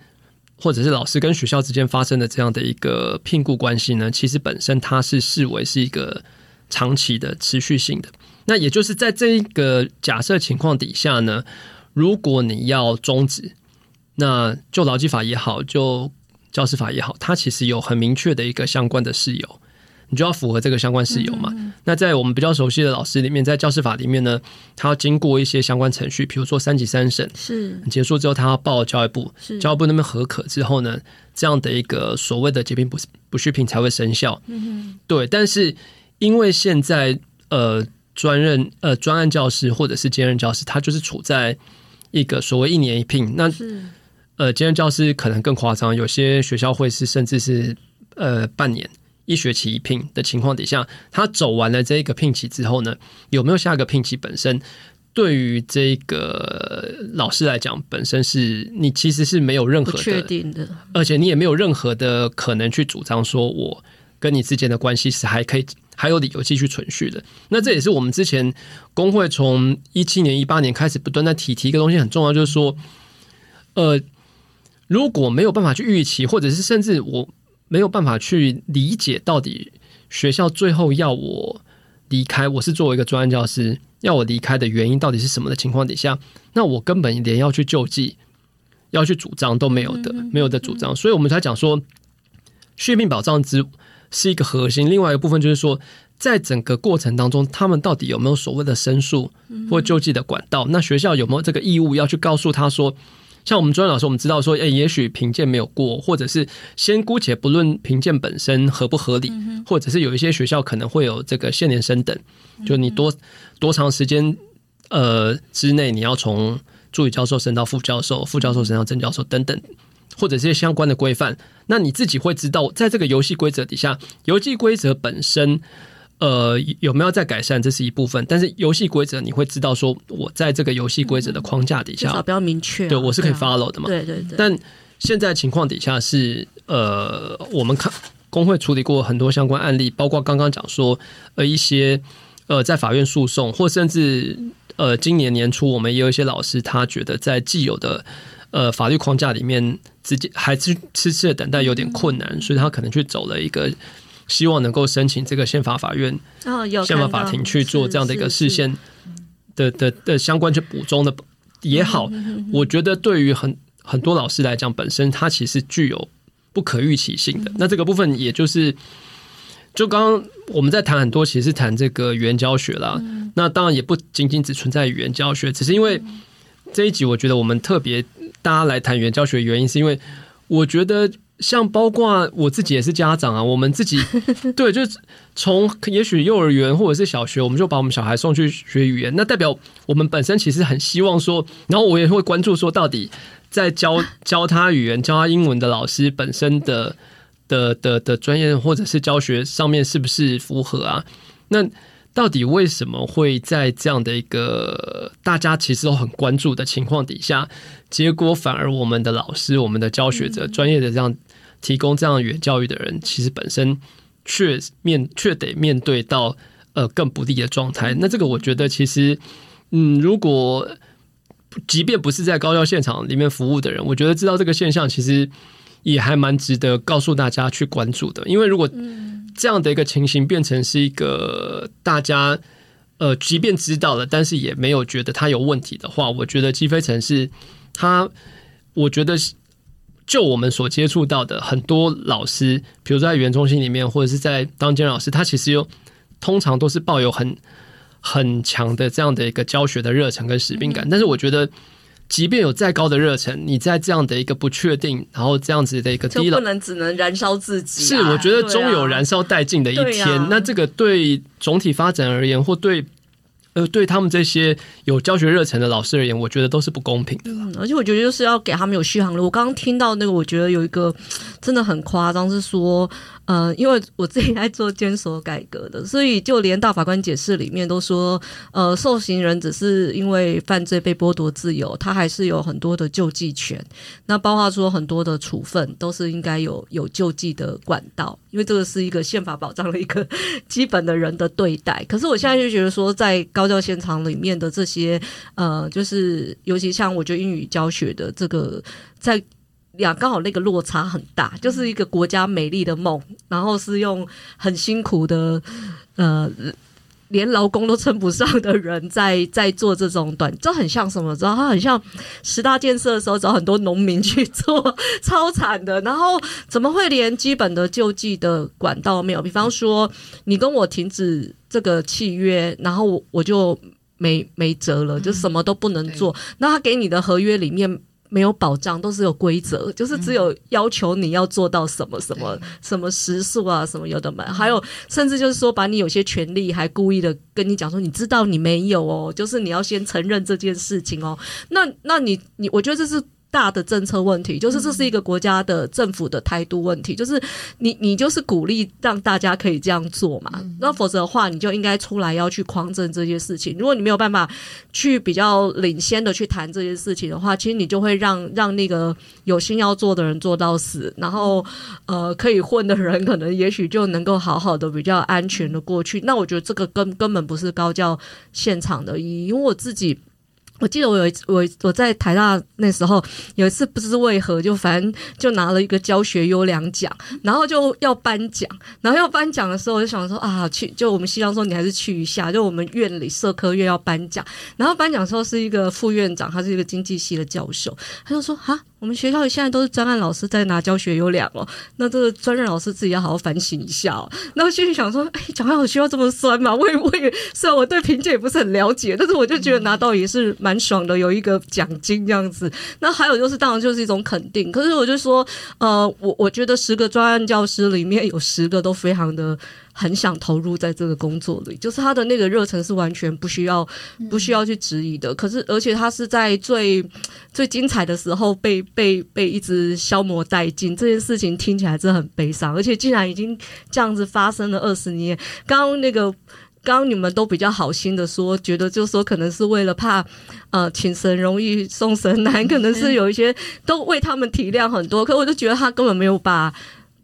或者是老师跟学校之间发生的这样的一个聘雇关系呢，其实本身它是视为是一个。长期的、持续性的，那也就是在这一个假设情况底下呢，如果你要终止，那就劳基法也好，就教师法也好，它其实有很明确的一个相关的事由，你就要符合这个相关事由嘛。那在我们比较熟悉的老师里面，在教师法里面呢，他要经过一些相关程序，比如说三级三审是结束之后，他要报教育部，教育部那边核可之后呢，这样的一个所谓的解聘不不续聘才会生效。嗯哼，对，但是。因为现在呃专任呃专案教师或者是兼任教师，他就是处在一个所谓一年一聘。那呃兼任教师可能更夸张，有些学校会是甚至是呃半年一学期一聘的情况底下，他走完了这一个聘期之后呢，有没有下一个聘期？本身对于这个老师来讲，本身是你其实是没有任何的确定的，而且你也没有任何的可能去主张说我跟你之间的关系是还可以。还有理由继续存续的，那这也是我们之前工会从一七年、一八年开始不断在提提一个东西，很重要，就是说，呃，如果没有办法去预期，或者是甚至我没有办法去理解到底学校最后要我离开，我是作为一个专案教师要我离开的原因到底是什么的情况底下，那我根本连要去救济、要去主张都没有的，没有的主张，所以我们才讲说续命保障之。是一个核心，另外一个部分就是说，在整个过程当中，他们到底有没有所谓的申诉或救济的管道？那学校有没有这个义务要去告诉他说，像我们专业老师，我们知道说，哎，也许评鉴没有过，或者是先姑且不论评鉴本身合不合理，或者是有一些学校可能会有这个限年升等，就你多多长时间呃之内，你要从助理教授升到副教授，副教授升到正教授等等。或者这些相关的规范，那你自己会知道，在这个游戏规则底下，游戏规则本身，呃，有没有在改善，这是一部分。但是游戏规则，你会知道，说我在这个游戏规则的框架底下，至少比较明确，对我是可以 follow 的嘛？对对对。但现在情况底下是，呃，我们看工会处理过很多相关案例，包括刚刚讲说，呃，一些呃在法院诉讼，或甚至呃今年年初，我们也有一些老师，他觉得在既有的。呃，法律框架里面，直接还是痴痴的等待有点困难，所以他可能去走了一个希望能够申请这个宪法法院、宪法法庭去做这样的一个事先的的的相关去补充的也好。我觉得对于很很多老师来讲，本身它其实具有不可预期性的。那这个部分，也就是就刚刚我们在谈很多，其实是谈这个语言教学啦。那当然也不仅仅只存在语言教学，只是因为这一集，我觉得我们特别。大家来谈语言教学的原因，是因为我觉得像包括我自己也是家长啊，我们自己 对，就是从也许幼儿园或者是小学，我们就把我们小孩送去学语言，那代表我们本身其实很希望说，然后我也会关注说，到底在教 教他语言、教他英文的老师本身的的的的专业或者是教学上面是不是符合啊？那。到底为什么会在这样的一个大家其实都很关注的情况底下，结果反而我们的老师、我们的教学者、专业的这样提供这样远教育的人，其实本身却面却得面对到呃更不利的状态。那这个我觉得其实，嗯，如果即便不是在高校现场里面服务的人，我觉得知道这个现象，其实也还蛮值得告诉大家去关注的。因为如果这样的一个情形变成是一个大家呃，即便知道了，但是也没有觉得他有问题的话，我觉得鸡飞城市他，我觉得就我们所接触到的很多老师，比如说在语言中心里面，或者是在当兼老师，他其实有通常都是抱有很很强的这样的一个教学的热忱跟使命感。但是我觉得，即便有再高的热忱，你在这样的一个不确定，然后这样子的一个低就不能只能燃烧自己。是，我觉得终有燃烧殆尽的一天。那这个对总体发展而言，或对。呃，对他们这些有教学热忱的老师而言，我觉得都是不公平的。嗯，而且我觉得就是要给他们有续航力。我刚刚听到那个，我觉得有一个真的很夸张，是说。呃，因为我自己在做监所改革的，所以就连大法官解释里面都说，呃，受刑人只是因为犯罪被剥夺自由，他还是有很多的救济权。那包括说很多的处分都是应该有有救济的管道，因为这个是一个宪法保障的一个基本的人的对待。可是我现在就觉得说，在高教现场里面的这些，呃，就是尤其像我觉得英语教学的这个在。呀，刚好那个落差很大，就是一个国家美丽的梦，然后是用很辛苦的，呃，连劳工都称不上的人 在在做这种短，这很像什么？知道？它很像十大建设的时候找很多农民去做，超惨的。然后怎么会连基本的救济的管道没有？比方说，你跟我停止这个契约，然后我就没没辙了，就什么都不能做。那他给你的合约里面。没有保障，都是有规则，就是只有要求你要做到什么什么什么时速啊，什么有的没，还有甚至就是说把你有些权利还故意的跟你讲说，你知道你没有哦，就是你要先承认这件事情哦。那那你你，我觉得这是。大的政策问题，就是这是一个国家的政府的态度问题，就是你你就是鼓励让大家可以这样做嘛，那否则的话，你就应该出来要去匡正这些事情。如果你没有办法去比较领先的去谈这些事情的话，其实你就会让让那个有心要做的人做到死，然后呃可以混的人可能也许就能够好好的比较安全的过去。那我觉得这个根根本不是高教现场的意义，因为我自己。我记得我有一次我我在台大那时候有一次不知为何就反正就拿了一个教学优良奖，然后就要颁奖，然后要颁奖的时候我就想说啊去就我们希望说你还是去一下，就我们院里社科院要颁奖，然后颁奖的时候是一个副院长，他是一个经济系的教授，他就说啊。我们学校里现在都是专案老师在拿教学优良哦，那这个专任老师自己要好好反省一下哦。那我心里想说，哎，讲话有需要这么酸吗？我也我也虽然我对评鉴也不是很了解，但是我就觉得拿到也是蛮爽的，有一个奖金这样子。那还有就是，当然就是一种肯定。可是我就说，呃，我我觉得十个专案教师里面有十个都非常的。很想投入在这个工作里，就是他的那个热忱是完全不需要不需要去质疑的。可是，而且他是在最最精彩的时候被被被一直消磨殆尽。这件事情听起来真的很悲伤，而且竟然已经这样子发生了二十年。刚刚那个，刚刚你们都比较好心的说，觉得就是说可能是为了怕呃请神容易送神难，可能是有一些都为他们体谅很多。可我就觉得他根本没有把。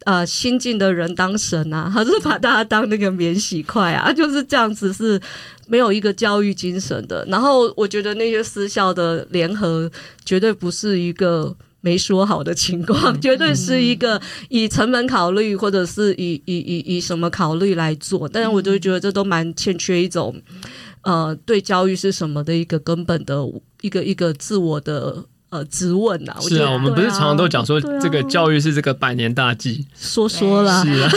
呃，新进的人当神啊，还是把大家当那个免洗筷啊？就是这样子，是没有一个教育精神的。然后我觉得那些私校的联合，绝对不是一个没说好的情况，绝对是一个以成本考虑，或者是以以以以什么考虑来做。但是我就觉得这都蛮欠缺一种，呃，对教育是什么的一个根本的一个一个自我的。呃，质问呐，是啊，我们不是常常都讲说，这个教育是这个百年大计，说说啦，是啊，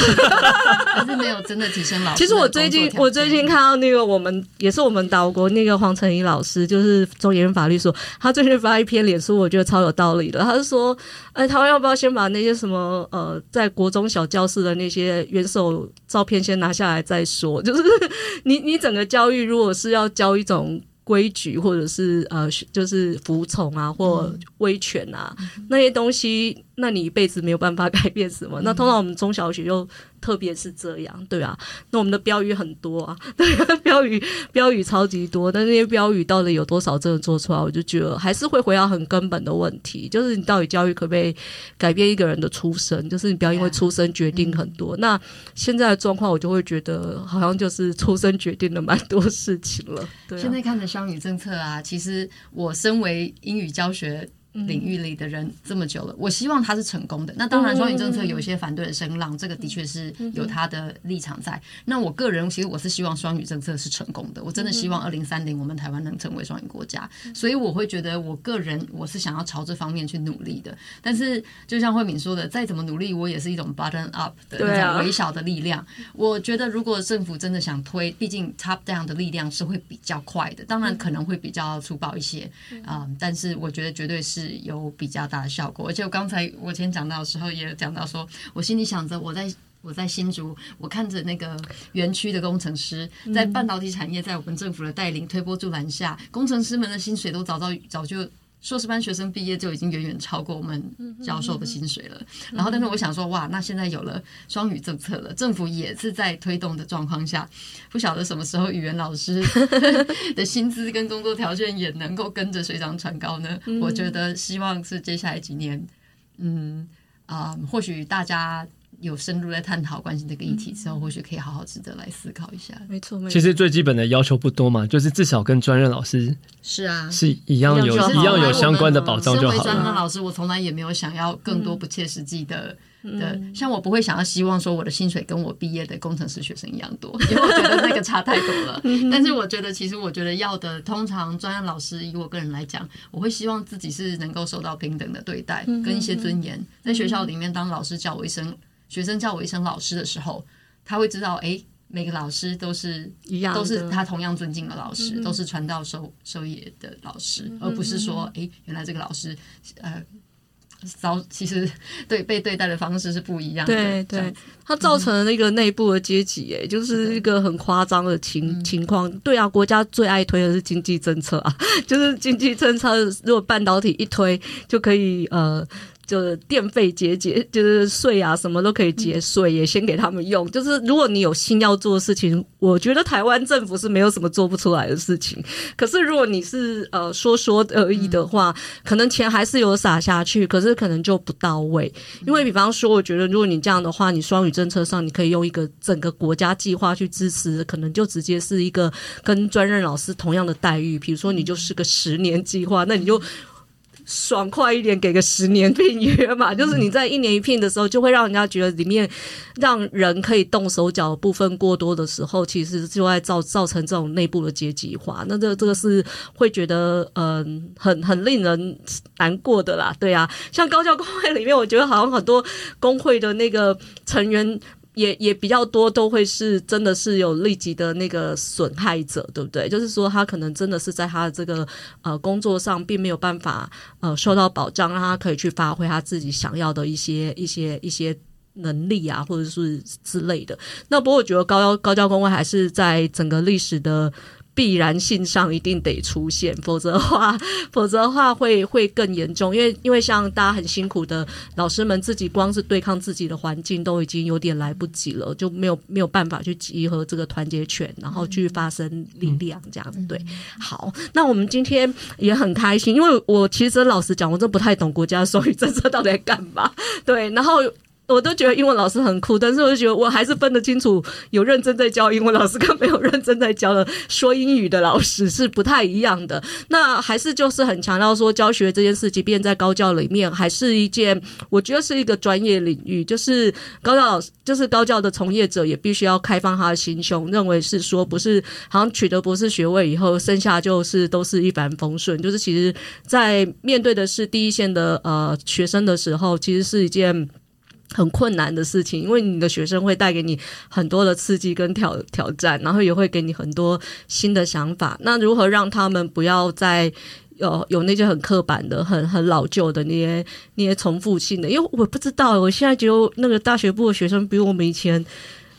还是没有真的提升老师。其实我最近，我最近看到那个我们也是我们岛国那个黄成怡老师，就是中研院法律所，他最近发一篇脸书，我觉得超有道理的。他是说，哎，台湾要不要先把那些什么呃，在国中小教室的那些元首照片先拿下来再说？就是 你你整个教育，如果是要教一种。规矩或者是呃，就是服从啊，或威权啊，嗯、那些东西，那你一辈子没有办法改变什么。嗯、那通常我们中小学就。特别是这样，对啊，那我们的标语很多啊，对啊，标语标语超级多，但那些标语到底有多少真的做出来？我就觉得还是会回到很根本的问题，就是你到底教育可不可以改变一个人的出身？就是你不要因为出身决定很多。那现在的状况，我就会觉得好像就是出身决定了蛮多事情了。对啊，现在看的双语政策啊，其实我身为英语教学。领域里的人这么久了，我希望他是成功的。那当然，双语政策有一些反对的声浪，这个的确是有他的立场在。那我个人其实我是希望双语政策是成功的，我真的希望二零三零我们台湾能成为双语国家。所以我会觉得，我个人我是想要朝这方面去努力的。但是就像慧敏说的，再怎么努力，我也是一种 button up 的那种微小的力量。我觉得如果政府真的想推，毕竟 top down 的力量是会比较快的，当然可能会比较粗暴一些啊、嗯。但是我觉得绝对是有比较大的效果。而且我刚才我前讲到的时候也有讲到说，我心里想着我在我在新竹，我看着那个园区的工程师在半导体产业，在我们政府的带领推波助澜下，工程师们的薪水都早早早就。硕士班学生毕业就已经远远超过我们教授的薪水了。然后，但是我想说，哇，那现在有了双语政策了，政府也是在推动的状况下，不晓得什么时候语言老师 的薪资跟工作条件也能够跟着水涨船高呢？我觉得希望是接下来几年，嗯啊、呃，或许大家。有深入在探讨关心这个议题之后，或许可以好好值得来思考一下。没错，没错。其实最基本的要求不多嘛，就是至少跟专任老师是啊是一样有一样有相关的保障就好了。身专任老师，我从来也没有想要更多不切实际的的，像我不会想要希望说我的薪水跟我毕业的工程师学生一样多，因为我觉得那个差太多了。但是我觉得，其实我觉得要的，通常专任老师以我个人来讲，我会希望自己是能够受到平等的对待，跟一些尊严，在学校里面当老师叫我一声。学生叫我一声老师的时候，他会知道，哎，每个老师都是一样，都是他同样尊敬的老师，嗯、都是传道授授业的老师，嗯、而不是说，哎，原来这个老师，呃，遭，其实对被对待的方式是不一样的。对对，它造成了那个内部的阶级，哎、嗯，就是一个很夸张的情情况。对啊，国家最爱推的是经济政策啊，就是经济政策，如果半导体一推，就可以呃。就是电费节节，就是税啊，什么都可以节税，也先给他们用。就是如果你有心要做的事情，我觉得台湾政府是没有什么做不出来的事情。可是如果你是呃说说而已的话，可能钱还是有撒下去，可是可能就不到位。因为比方说，我觉得如果你这样的话，你双语政策上你可以用一个整个国家计划去支持，可能就直接是一个跟专任老师同样的待遇。比如说你就是个十年计划，那你就。爽快一点，给个十年聘约嘛，就是你在一年一聘的时候，就会让人家觉得里面让人可以动手脚的部分过多的时候，其实就会造造成这种内部的阶级化。那这这个是会觉得嗯很很令人难过的啦，对啊，像高教工会里面，我觉得好像很多工会的那个成员。也也比较多，都会是真的是有立即的那个损害者，对不对？就是说他可能真的是在他的这个呃工作上并没有办法呃受到保障，让他可以去发挥他自己想要的一些一些一些能力啊，或者是之类的。那不过我觉得高高教工会还是在整个历史的。必然性上一定得出现，否则的话，否则的话会会更严重。因为因为像大家很辛苦的老师们，自己光是对抗自己的环境都已经有点来不及了，就没有没有办法去集合这个团结权，然后去发生力量这样子。对，好，那我们今天也很开心，因为我其实老实讲，我真不太懂国家双语政策到底在干嘛。对，然后。我都觉得英文老师很酷，但是我就觉得我还是分得清楚有认真在教英文老师跟没有认真在教的说英语的老师是不太一样的。那还是就是很强调说教学这件事，即便在高教里面，还是一件我觉得是一个专业领域。就是高教老师，就是高教的从业者也必须要开放他的心胸，认为是说不是好像取得博士学位以后，剩下就是都是一帆风顺。就是其实，在面对的是第一线的呃学生的时候，其实是一件。很困难的事情，因为你的学生会带给你很多的刺激跟挑挑战，然后也会给你很多新的想法。那如何让他们不要再有有那些很刻板的、很很老旧的那些那些重复性的？因为我不知道，我现在觉得那个大学部的学生比我们以前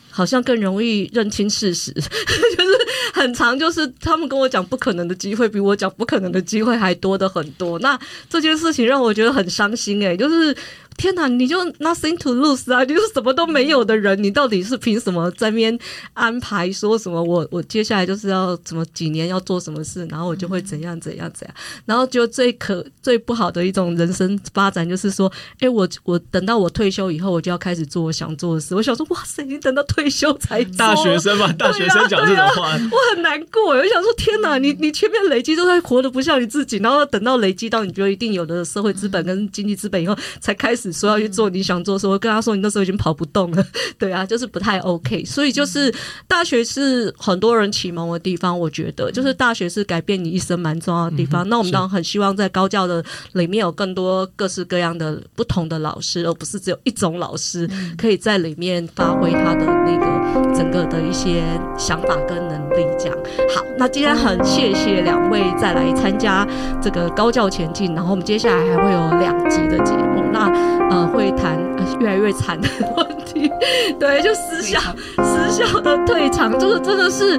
好像更容易认清事实，就是很长，就是他们跟我讲不可能的机会，比我讲不可能的机会还多的很多。那这件事情让我觉得很伤心诶、就是。天哪，你就 nothing to lose 啊，你就是什么都没有的人，你到底是凭什么在那边安排说什么？我我接下来就是要怎么几年要做什么事，然后我就会怎样怎样怎样，然后就最可最不好的一种人生发展就是说，哎，我我等到我退休以后，我就要开始做我想做的事。我想说，哇塞，你等到退休才大学生嘛，大学生讲这种话，啊啊、我很难过。我想说，天哪，你你前面累积都在活得不像你自己，然后等到累积到你觉得一定有的社会资本跟经济资本以后，才开始说要去做你想做的时候，我跟他说，你那时候已经跑不动了。对啊，就是不太 OK。所以就是大学是很多人启蒙的地方，我觉得就是大学是改变你一生蛮重要的地方。嗯、那我们当然很希望在高教的里面有更多各式各样的不同的老师，而不是只有一种老师可以在里面发挥他的那个整个的一些想法跟能力。这样好，那今天很谢谢两位再来参加这个高教前进，然后我们接下来还会有两集的节目，那呃会谈越来越惨的问题，对，就私校私校的退场，就是真的是，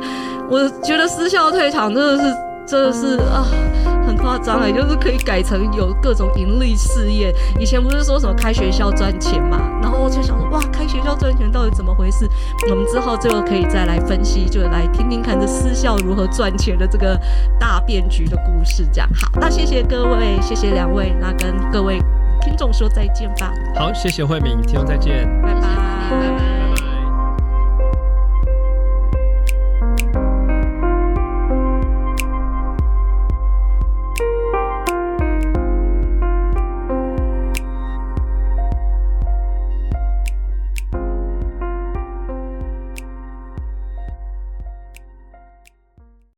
我觉得私校退场真的是真的是啊。很夸张哎，就是可以改成有各种盈利事业。以前不是说什么开学校赚钱嘛，然后我就想说，哇，开学校赚钱到底怎么回事？我们之后最后可以再来分析，就来听听看这私校如何赚钱的这个大变局的故事。这样好，那谢谢各位，谢谢两位，那跟各位听众说再见吧。好，谢谢慧敏，听众再见，拜拜。